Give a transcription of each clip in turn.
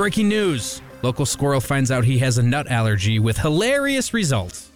Breaking news local squirrel finds out he has a nut allergy with hilarious results.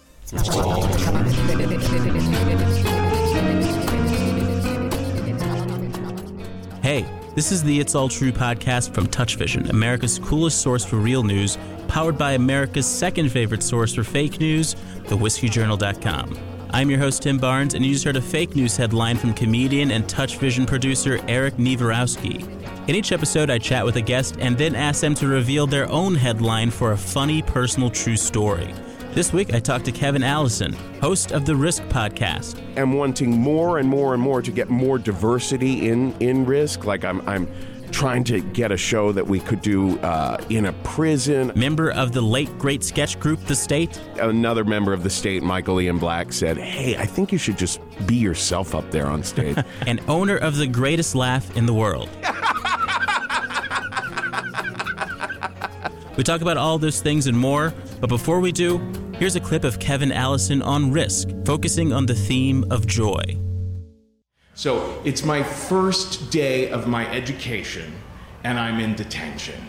Hey, this is the It's All True podcast from TouchVision, America's coolest source for real news, powered by America's second favorite source for fake news, thewhiskeyjournal.com. I'm your host, Tim Barnes, and you just heard a fake news headline from comedian and TouchVision producer Eric Niewarowski. In each episode, I chat with a guest and then ask them to reveal their own headline for a funny, personal, true story. This week, I talked to Kevin Allison, host of the Risk podcast. I'm wanting more and more and more to get more diversity in in risk. Like I'm I'm trying to get a show that we could do uh, in a prison. Member of the late great sketch group The State, Another member of the state, Michael Ian Black, said, "Hey, I think you should just be yourself up there on stage." and owner of the greatest laugh in the world. we talk about all those things and more, but before we do, here's a clip of Kevin Allison on Risk, focusing on the theme of joy. So it's my first day of my education, and I'm in detention.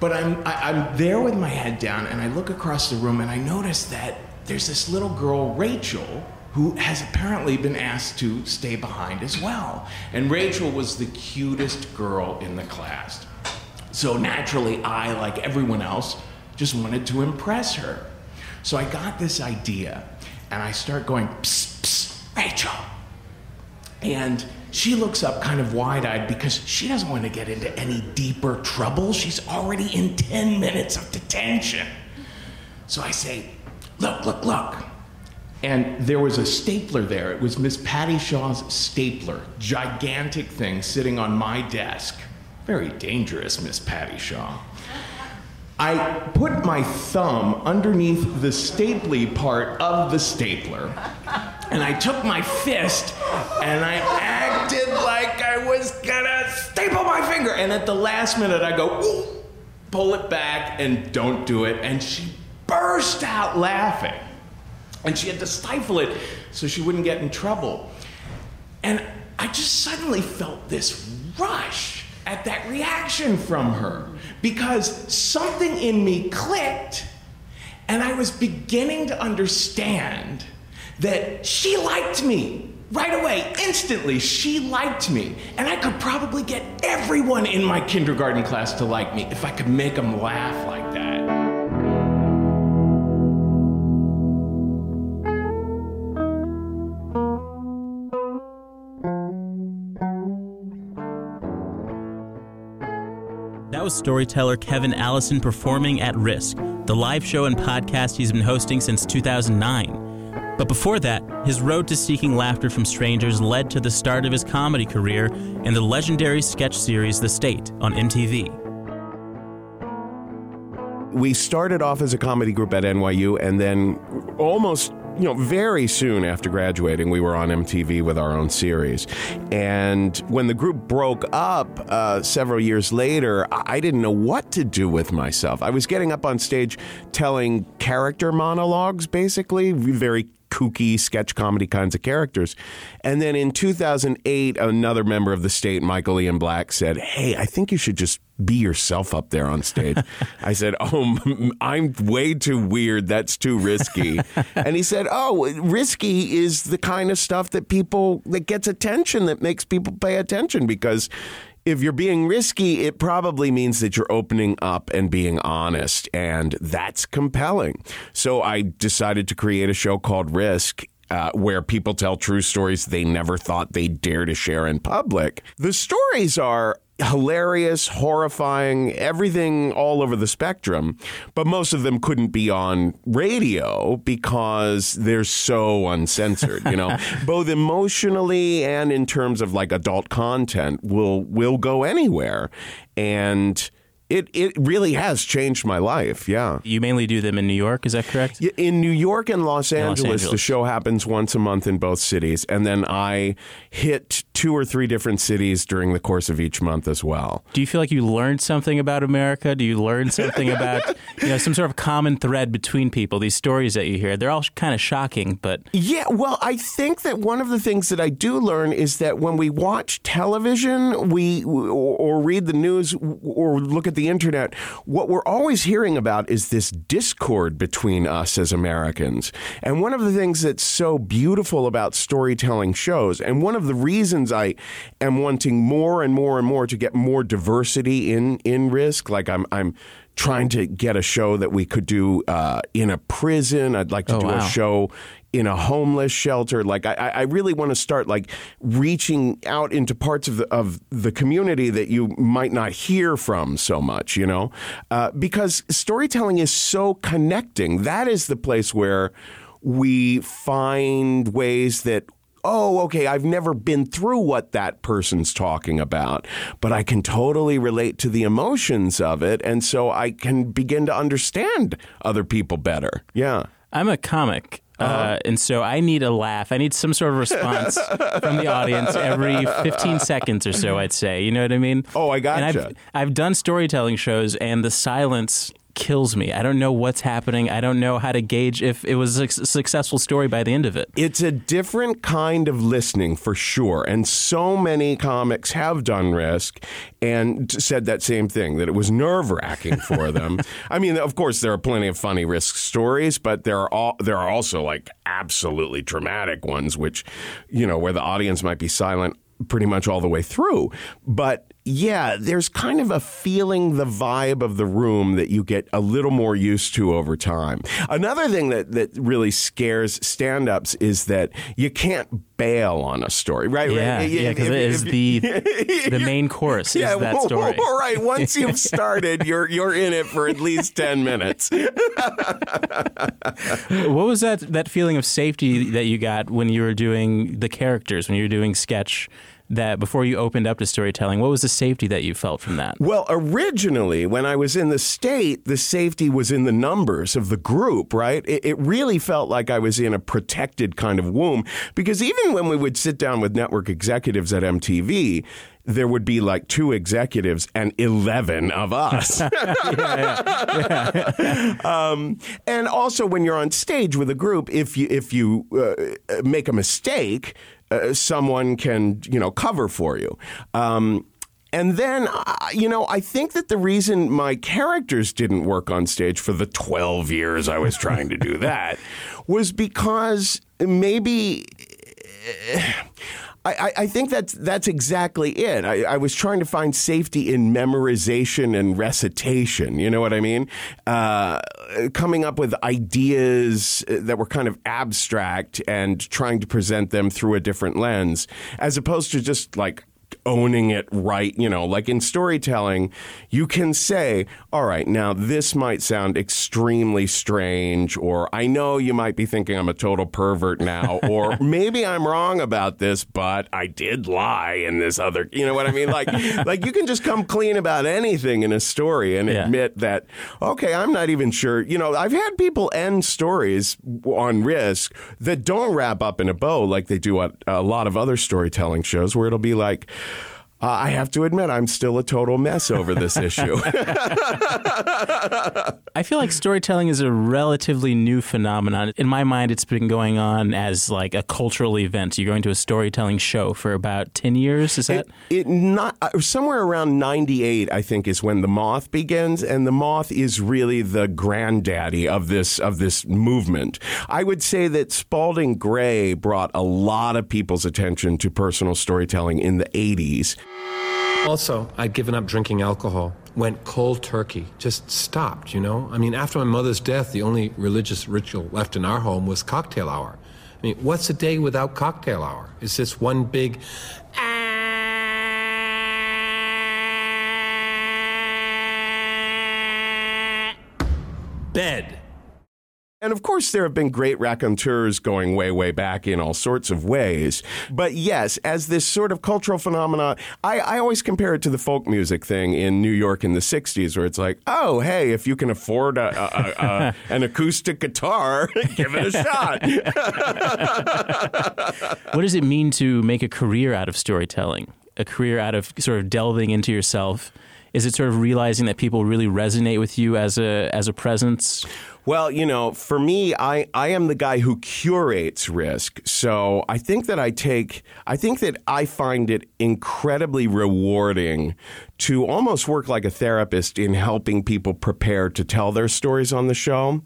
But I'm, I, I'm there with my head down, and I look across the room, and I notice that there's this little girl, Rachel, who has apparently been asked to stay behind as well. And Rachel was the cutest girl in the class. So naturally, I, like everyone else, just wanted to impress her. So I got this idea, and I start going, psst, psst, Rachel. And she looks up kind of wide eyed because she doesn't want to get into any deeper trouble. She's already in 10 minutes of detention. So I say, Look, look, look. And there was a stapler there. It was Miss Patty Shaw's stapler, gigantic thing sitting on my desk. Very dangerous, Miss Patty Shaw. I put my thumb underneath the staply part of the stapler, and I took my fist and I acted like I was gonna staple my finger. And at the last minute, I go, pull it back and don't do it. And she burst out laughing. And she had to stifle it so she wouldn't get in trouble. And I just suddenly felt this rush at that reaction from her because something in me clicked and I was beginning to understand that she liked me right away, instantly. She liked me. And I could probably get everyone in my kindergarten class to like me if I could make them laugh like that. Was storyteller Kevin Allison performing at Risk, the live show and podcast he's been hosting since 2009. But before that, his road to seeking laughter from strangers led to the start of his comedy career in the legendary sketch series The State on MTV. we started off as a comedy group at NYU, and then almost you know very soon after graduating, we were on MTV with our own series. And when the group broke up uh, several years later, I I didn't know what to do with myself. I was getting up on stage telling character monologues, basically very kooky sketch comedy kinds of characters. And then in 2008, another member of the state, Michael Ian Black, said, Hey, I think you should just be yourself up there on stage. I said, Oh, I'm way too weird. That's too risky. and he said, Oh, risky is the kind of stuff that people, that gets attention, that makes people pay attention because if you're being risky, it probably means that you're opening up and being honest, and that's compelling. So I decided to create a show called Risk. Uh, where people tell true stories they never thought they'd dare to share in public. The stories are hilarious, horrifying, everything all over the spectrum, but most of them couldn't be on radio because they're so uncensored, you know. Both emotionally and in terms of like adult content will will go anywhere. And it it really has changed my life. Yeah. You mainly do them in New York, is that correct? In New York and Los Angeles, the Angeles. show happens once a month in both cities, and then I hit two or three different cities during the course of each month as well. Do you feel like you learned something about America? Do you learn something about you know some sort of common thread between people? These stories that you hear, they're all kind of shocking, but Yeah, well, I think that one of the things that I do learn is that when we watch television, we or, or read the news or look at the internet, what we're always hearing about is this discord between us as Americans. And one of the things that's so beautiful about storytelling shows, and one of the reasons I am wanting more and more and more to get more diversity in in risk, like I'm I'm trying to get a show that we could do uh, in a prison. I'd like to Oh, do wow. a show in a homeless shelter. Like I, I really want to start like reaching out into parts of the, of the community that you might not hear from so much, you know, uh, because storytelling is so connecting. That is the place where we find ways that. Oh, okay. I've never been through what that person's talking about, but I can totally relate to the emotions of it. And so I can begin to understand other people better. Yeah. I'm a comic. Uh-huh. uh and so I need a laugh. I need some sort of response from the audience every 15 seconds or so. I'd say, you know what I mean? Oh, I And gotcha. I've I've done storytelling shows, and the silence kills me. I don't know what's happening. I don't know how to gauge if it was a successful story by the end of it. It's a different kind of listening for sure. And so many comics have done Risk and said that same thing, that it was nerve wracking for them. I mean, of course, there are plenty of funny Risk stories, but there are, all, there are also like absolutely dramatic ones, which, you know, where the audience might be silent pretty much all the way through. But yeah, there's kind of a feeling the vibe of the room that you get a little more used to over time. Another thing that, that really scares stand ups is that you can't bail on a story, right? Yeah, right? yeah, because it is if- the the main course is that well, story. right. Once you've started, you're you're in it for at least ten minutes. What was that that feeling of safety that you got when you were doing the characters, when you were doing sketch? That before you opened up to storytelling, what was the safety that you felt from that? Well, originally, when I was in the state, the safety was in the numbers of the group, right? It, it really felt like I was in a protected kind of womb because even when we would sit down with network executives at MTV, there would be like two executives and 11 of us. um, and also, when you're on stage with a group, if you, if you uh, make a mistake, uh, someone can, you know, cover for you. Um, and then, uh, you know, I think that the reason my characters didn't work on stage for the 12 years I was trying to do that was because maybe. I, I- I think that's that's exactly it. I, I was trying to find safety in memorization and recitation. You know what I mean? Uh, coming up with ideas that were kind of abstract and trying to present them through a different lens, as opposed to just like owning it right. You know, like in storytelling, you can say, all right, now this might sound extremely strange, or I know you might be thinking I'm a total pervert now, or maybe I'm wrong about this, but I did lie in this other, you know what I mean? Like, like you can just come clean about anything in a story and Yeah. admit that, okay, I'm not even sure. You know, I've had people end stories on risk that don't wrap up in a bow like they do a lot of other storytelling shows where it'll be like, uh, I have to admit, I'm still a total mess over this issue. I feel like storytelling is a relatively new phenomenon. In my mind, it's been going on as like a cultural event. You're going to a storytelling show for about 10 years, is that? It, it not uh, somewhere around '98, I think, is when the Moth begins, and the Moth is really the granddaddy of this of this movement. I would say that Spalding Gray brought a lot of people's attention to personal storytelling in the '80s. Also, I'd given up drinking alcohol, went cold turkey, just stopped, you know? I mean, after my mother's death, the only religious ritual left in our home was cocktail hour. I mean, what's a day without cocktail hour? It's just one big. Ah. Bed. And of course, there have been great raconteurs going way, way back in all sorts of ways. But yes, as this sort of cultural phenomenon, I, I always compare it to the folk music thing in New York in the 60s, where it's like, oh, hey, if you can afford a, a, a, an acoustic guitar, give it a shot. what does it mean to make a career out of storytelling? A career out of sort of delving into yourself? Is it sort of realizing that people really resonate with you as a as a presence? Well, you know, for me, I, I am the guy who curates risk. So I think that I take, I think that I find it incredibly rewarding to almost work like a therapist in helping people prepare to tell their stories on the show.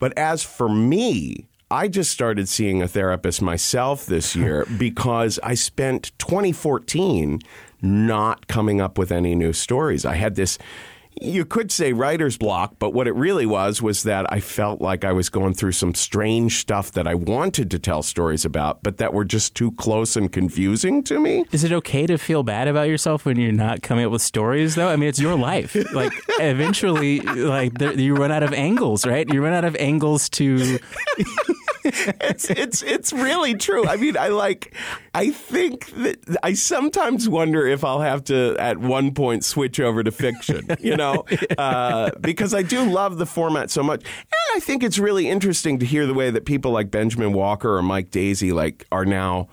But as for me, I just started seeing a therapist myself this year because I spent 2014 not coming up with any new stories. I had this you could say writer's block, but what it really was was that I felt like I was going through some strange stuff that I wanted to tell stories about, but that were just too close and confusing to me. Is it okay to feel bad about yourself when you're not coming up with stories, though? I mean, it's your life. Like, eventually, like you run out of angles, right? You run out of angles to. It's it's it's really true. I mean, I like. I think that I sometimes wonder if I'll have to at one point switch over to fiction. You know, uh, because I do love the format so much, and I think it's really interesting to hear the way that people like Benjamin Walker or Mike Daisey like are now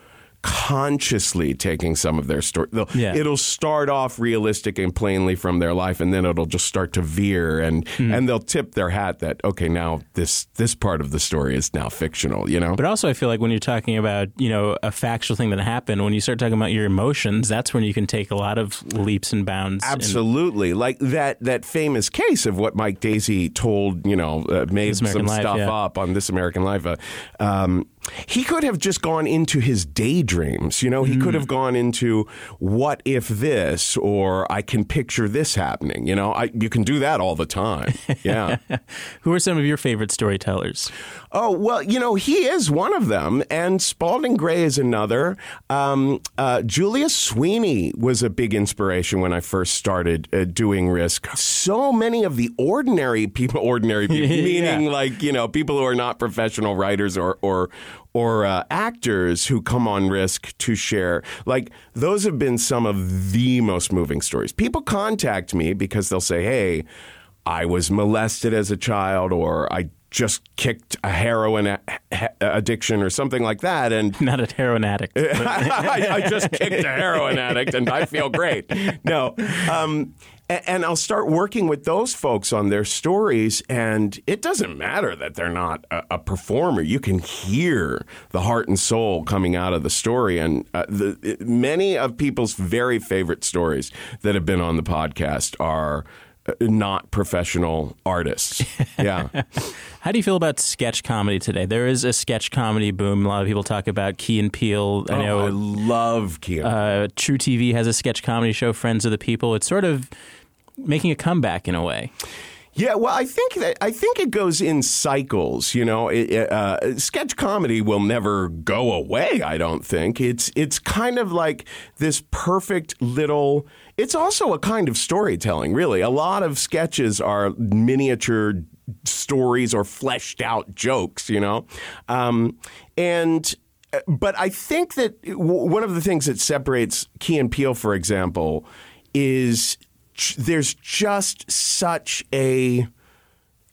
consciously taking some of their story. Yeah. It'll start off realistic and plainly from their life, and then it'll just start to veer, and mm. and they'll tip their hat that okay, now this this part of the story is now fictional. You know. But also, I feel like when you're talking about you know a factual thing that happened, when you start talking about your emotions, that's when you can take a lot of leaps and bounds. Absolutely, and, like that that famous case of what Mike Daisey told. You know, uh, made some Life, stuff yeah. up on This American Life. Uh, um, he could have just gone into his daydreams. You know, he mm. could have gone into what if this or I can picture this happening. You know, I, you can do that all the time. Yeah. Who are some of your favorite storytellers? Oh, well, you know, he is one of them, and Spalding Gray is another. Um, uh, Julia Sweeney was a big inspiration when I first started uh, doing Risk. So many of the ordinary people, ordinary people, yeah. meaning like, you know, people who are not professional writers or, or, or uh, actors who come on risk to share. Like, those have been some of the most moving stories. People contact me because they'll say, hey, I was molested as a child, or I just kicked a heroin addiction or something like that and not a heroin addict I, I, just kicked a heroin addict and i feel great no um, and I'll start working with those folks on their stories, and it doesn't matter that they're not a, a performer. You can hear the heart and soul coming out of the story. And uh, the, many of people's very favorite stories that have been on the podcast are uh, not professional artists. Yeah. How do you feel about sketch comedy today? There is a sketch comedy boom. A lot of people talk about Key and Peele. I oh, know. I love Key. Uh, truTV has a sketch comedy show, Friends of the People. It's sort of making a comeback in a way. Yeah, well, I think that I think it goes in cycles. You know, it, uh, sketch comedy will never go away. I don't think it's it's kind of like this perfect little. It's also a kind of storytelling, really. A lot of sketches are miniature stories or fleshed out jokes. You know, um, and uh, but I think that one of the things that separates Key and Peele, for example, is there's just such a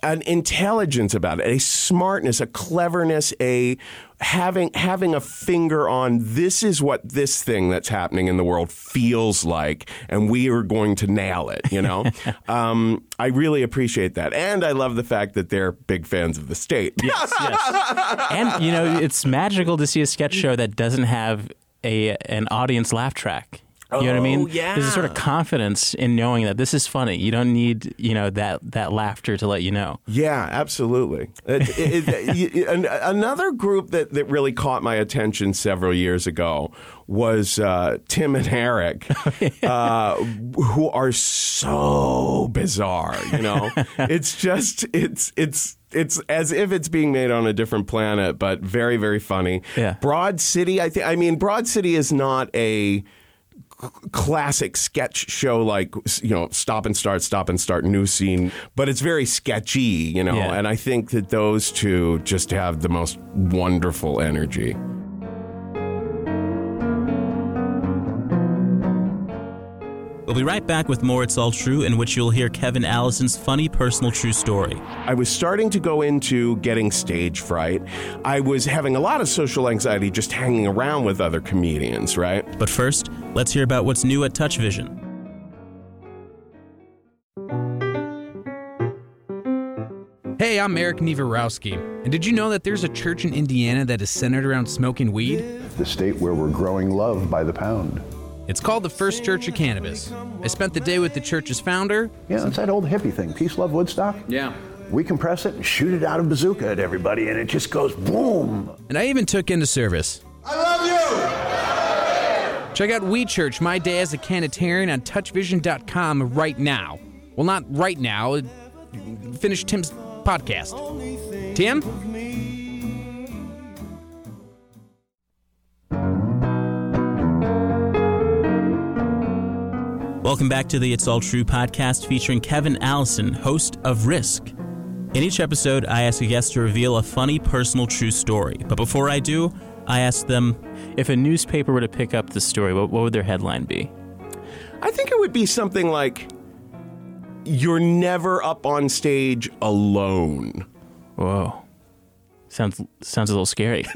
an intelligence about it, a smartness, a cleverness, a having having a finger on this is what this thing that's happening in the world feels like, and we are going to nail it. You know, um, I really appreciate that, and I love the fact that they're big fans of the state. yes, yes, and you know, it's magical to see a sketch show that doesn't have a an audience laugh track. You know what I mean? Yeah. There's a sort of confidence in knowing that this is funny. You don't need, you know, that that laughter to let you know. Yeah, absolutely. it, it, it, another group that, that really caught my attention several years ago was uh, Tim and Eric, uh, who are so bizarre. You know, it's just it's it's it's as if it's being made on a different planet, but very very funny. Yeah. Broad City, I think. I mean, Broad City is not a classic sketch show like you know stop and start stop and start new scene but it's very sketchy you know Yeah. and i think that those two just have the most wonderful energy We'll be right back with more It's All True, in which you'll hear Kevin Allison's funny personal true story. I was starting to go into getting stage fright. I was having a lot of social anxiety just hanging around with other comedians, right? But first, let's hear about what's new at Touch Vision. Hey, I'm Eric Nevarowski. And did you know that there's a church in Indiana that is centered around smoking weed? the state where we're growing love by the pound. It's called the First Church of Cannabis. I spent the day with the church's founder. Yeah, it's that old hippie thing. Peace, love, Woodstock. Yeah. We compress it and shoot it out of bazooka at everybody, and it just goes boom. And I even took into service. I love you! Check out We Church, My Day as a Cannaterian on touchvision.com right now. Well, not right now. Finish Tim's podcast. Tim? Welcome back to the It's All True podcast featuring Kevin Allison, host of Risk. In each episode, I ask a guest to reveal a funny personal true story. But before I do, I ask them if a newspaper were to pick up the story, what, what would their headline be? I think it would be something like You're never up on stage alone. Whoa. Sounds sounds a little scary.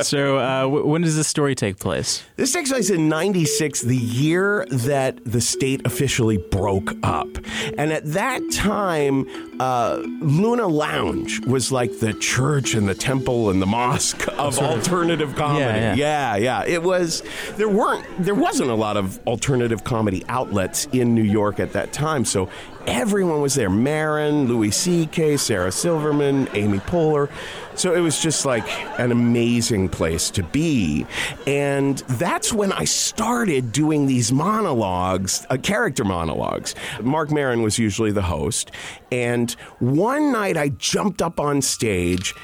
so, uh, w- when does this story take place? This takes place in 96, the year that the state officially broke up. And at that time, uh, Luna Lounge was like the church and the temple and the mosque of alternative comedy. Yeah, yeah, yeah. It was, there weren't, there wasn't a lot of alternative comedy outlets in New York at that time. So everyone was there Maron, Louis C.K., Sarah Silverman, Amy Poehler. So it was just like an amazing place to be. And that's when I started doing these monologues, uh, character monologues. Marc Maron was usually the host. And one night I jumped up on stage,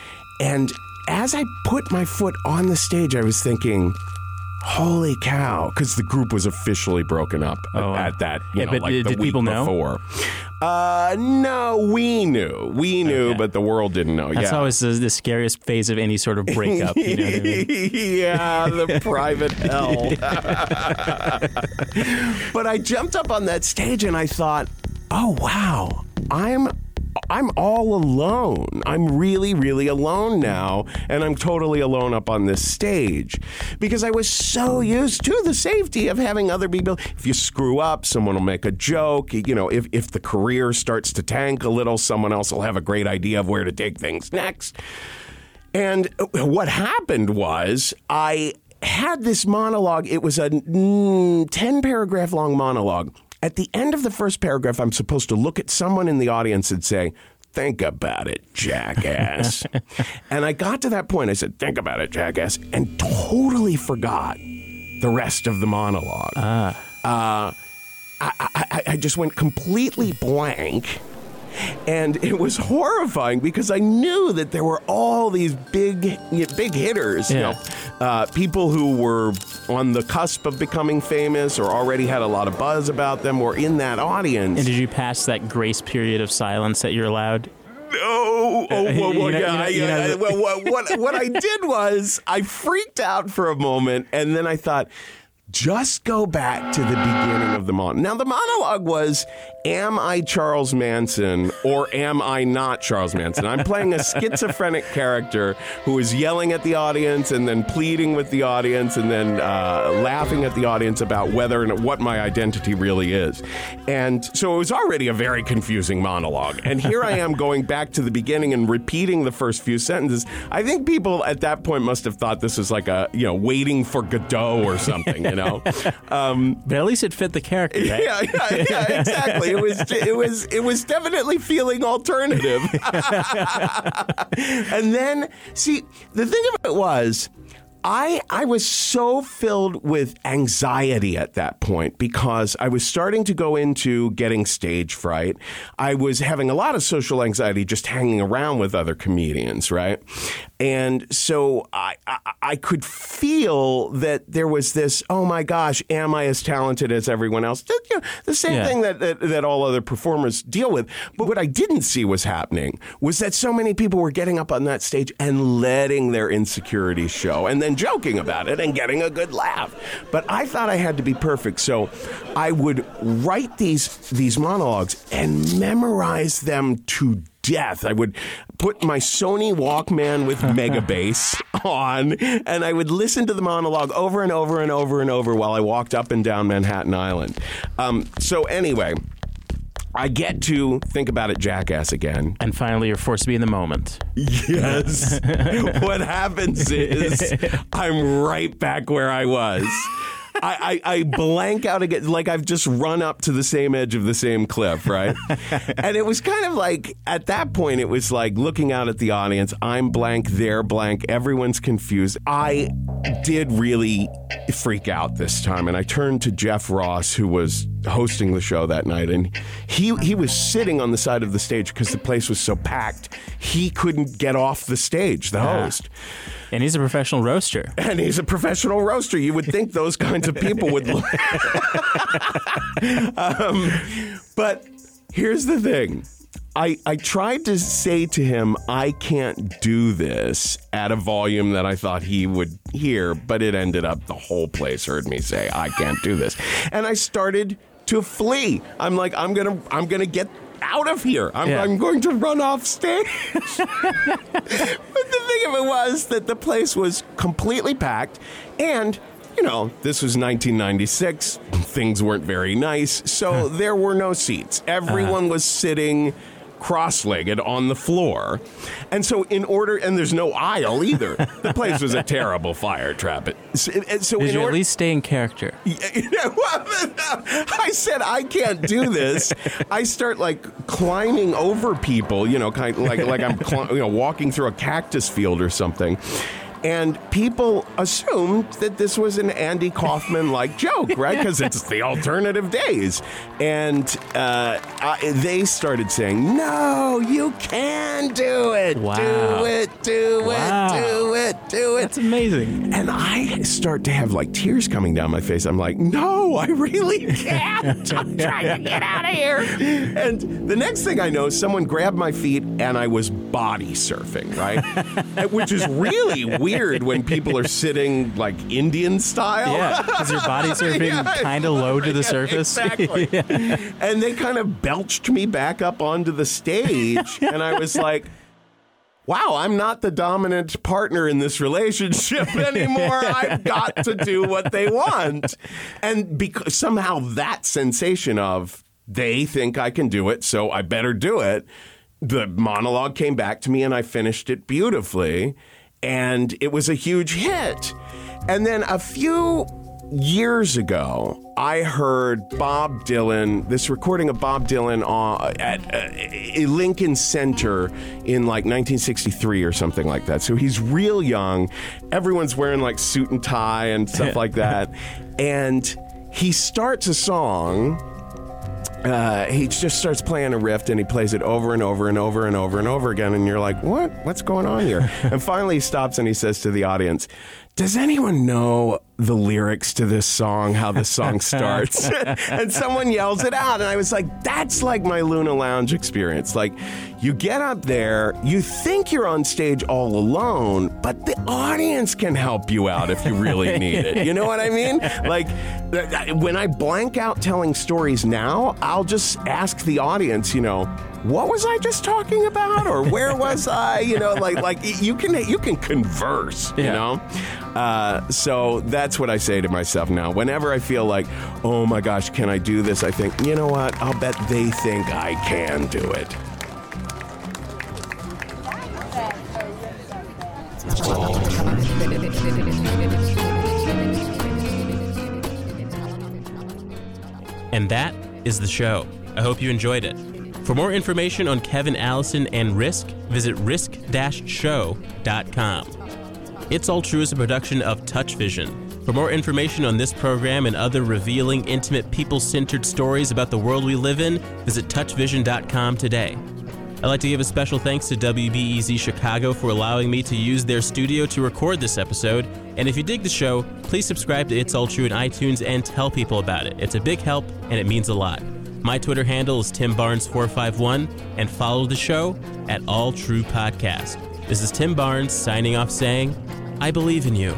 and as I put my foot on the stage, I was thinking, Holy cow! Because the group was officially broken up at- Oh, wow. at that, you Yeah, know, but like did- the did week people know? before. Uh, no, we knew, we knew, Okay. but the world didn't know. That's yeah. always the, the scariest phase of any sort of breakup. You know what I mean? yeah, the private hell. but I jumped up on that stage and I thought, "Oh wow, I'm I'm all alone. I'm really really alone now and I'm totally alone up on this stage because I was so used to the safety of having other people if you screw up, someone will make a joke, you know, if if the career starts to tank a little, someone else will have a great idea of where to take things next. And what happened was I had this monologue. It was a mm, 10 paragraph long monologue. At the end of the first paragraph, I'm supposed to look at someone in the audience and say, Think about it, jackass. and I got to that point. I said, Think about it, jackass, and totally forgot the rest of the monologue. Uh, I, I, I just went completely blank. And it was horrifying because I knew that there were all these big, big hitters, you Yeah. know, uh, people who were on the cusp of becoming famous or already had a lot of buzz about them were in that audience. And did you pass that grace period of silence that you're allowed? No. Oh, uh, well, You well, know- yeah, you know- you know- well, what, what, what I did was I freaked out for a moment, and then I thought, just go back to the beginning of the monologue. Now, the monologue was, Am I Charles Manson or am I not Charles Manson? I'm playing a schizophrenic character who is yelling at the audience and then pleading with the audience and then uh, laughing at the audience about whether and what my identity really is. And so it was already a very confusing monologue. And here I am going back to the beginning and repeating the first few sentences. I think people at that point must have thought this was like a, you know, waiting for Godot or something, you know? Um, But at least it fit the character, right? yeah, yeah, yeah, exactly. It was it was it was definitely feeling alternative. and then see, the thing of it was I I was so filled with anxiety at that point because I was starting to go into getting stage fright. I was having a lot of social anxiety just hanging around with other comedians, right? And so I, I, I could feel that there was this, oh my gosh, am I as talented as everyone else? You know, the same Yeah. thing that, that, that all other performers deal with. But what I didn't see was happening was that so many people were getting up on that stage and letting their insecurities show and then joking about it and getting a good laugh. But I thought I had to be perfect. So I would write these, these monologues and memorize them to death. I would put my Sony Walkman with Mega Bass on, and I would listen to the monologue over and over and over and over while I walked up and down Manhattan Island. Um, so anyway, I get to think about it, Jackass again. And finally, you're forced to be in the moment. Yes. what happens is I'm right back where I was. I, I, I blank out again, like I've just run up to the same edge of the same cliff, right? and it was kind of like, at that point, it was like looking out at the audience. I'm blank, they're blank, everyone's confused. I did really freak out this time, and I turned to Jeff Ross, who was hosting the show that night, and he he was sitting on the side of the stage because the place was so packed, he couldn't get off the stage, the host. And he's a professional roaster. And he's a professional roaster. You would think those kinds of people would. um, but here's the thing. I, I tried to say to him, I can't do this at a volume that I thought he would hear, but it ended up the whole place heard me say, I can't do this. And I started to flee. I'm like, I'm gonna I'm gonna get out of here. I'm, Yeah. I'm going to run off stage. but the thing of it was that the place was completely packed and you know, this was 1996. Things weren't very nice. So there were no seats. Everyone uh-huh. was sitting cross legged on the floor. And so, in order, and there's no aisle either. The place was a terrible fire trap. So, so Did you at least stay in character? I said I can't do this. I start like climbing over people, you know, kind of like like I'm cl- you know walking through a cactus field or something. And people assumed that this was an Andy Kaufman like joke, right? Because it's the alternative days. And uh, I, they started saying, No, you can do it. Wow. Do it, do Wow. it, do it, do it. That's amazing. And I start to have like tears coming down my face. I'm like, no, I really can't. I'm trying to get out of here. And the next thing I know, someone grabbed my feet and I was body surfing, right? Which is really weird when people are sitting like Indian style. Yeah, because your body surfing Yeah. kind of low to the surface. Exactly. And they kind of belched me back up onto the stage. and I was like, wow, I'm not the dominant partner in this relationship anymore. I've got to do what they want. And because somehow that sensation of they think I can do it, so I better do it. The monologue came back to me and I finished it beautifully. And it was a huge hit. And then a few years ago, I heard Bob Dylan, this recording of Bob Dylan uh, at uh, Lincoln Center in like 1963 or something like that. So he's real young. Everyone's wearing like suit and tie and stuff like that. And he starts a song uh, he just starts playing a riff and he plays it over and over and over and over and over again. And you're like, what? What's going on here? and finally he stops and he says to the audience, Does anyone know the lyrics to this song, how the song starts? and someone yells it out. And I was like, That's like my Luna Lounge experience. Like, you get up there, you think you're on stage all alone, but the audience can help you out if you really need it. You know what I mean? Like, when I blank out telling stories now, I'll just ask the audience, you know, what was I just talking about, or where was I? You know, like like you can you can converse. You know, uh, so that's what I say to myself now. Whenever I feel like, oh my gosh, can I do this? I think, you know what? I'll bet they think I can do it. And that is the show. I hope you enjoyed it. For more information on Kevin Allison and Risk, visit risk-show.com. It's All True is a production of Touch Vision. For more information on this program and other revealing, intimate, people centered stories about the world we live in, visit touchvision.com today. I'd like to give a special thanks to WBEZ Chicago for allowing me to use their studio to record this episode. And if you dig the show, please subscribe to It's All True in iTunes and tell people about it. It's a big help and it means a lot. My Twitter handle is Tim Barnes451 and follow the show at All True Podcast. This is Tim Barnes signing off saying, I believe in you.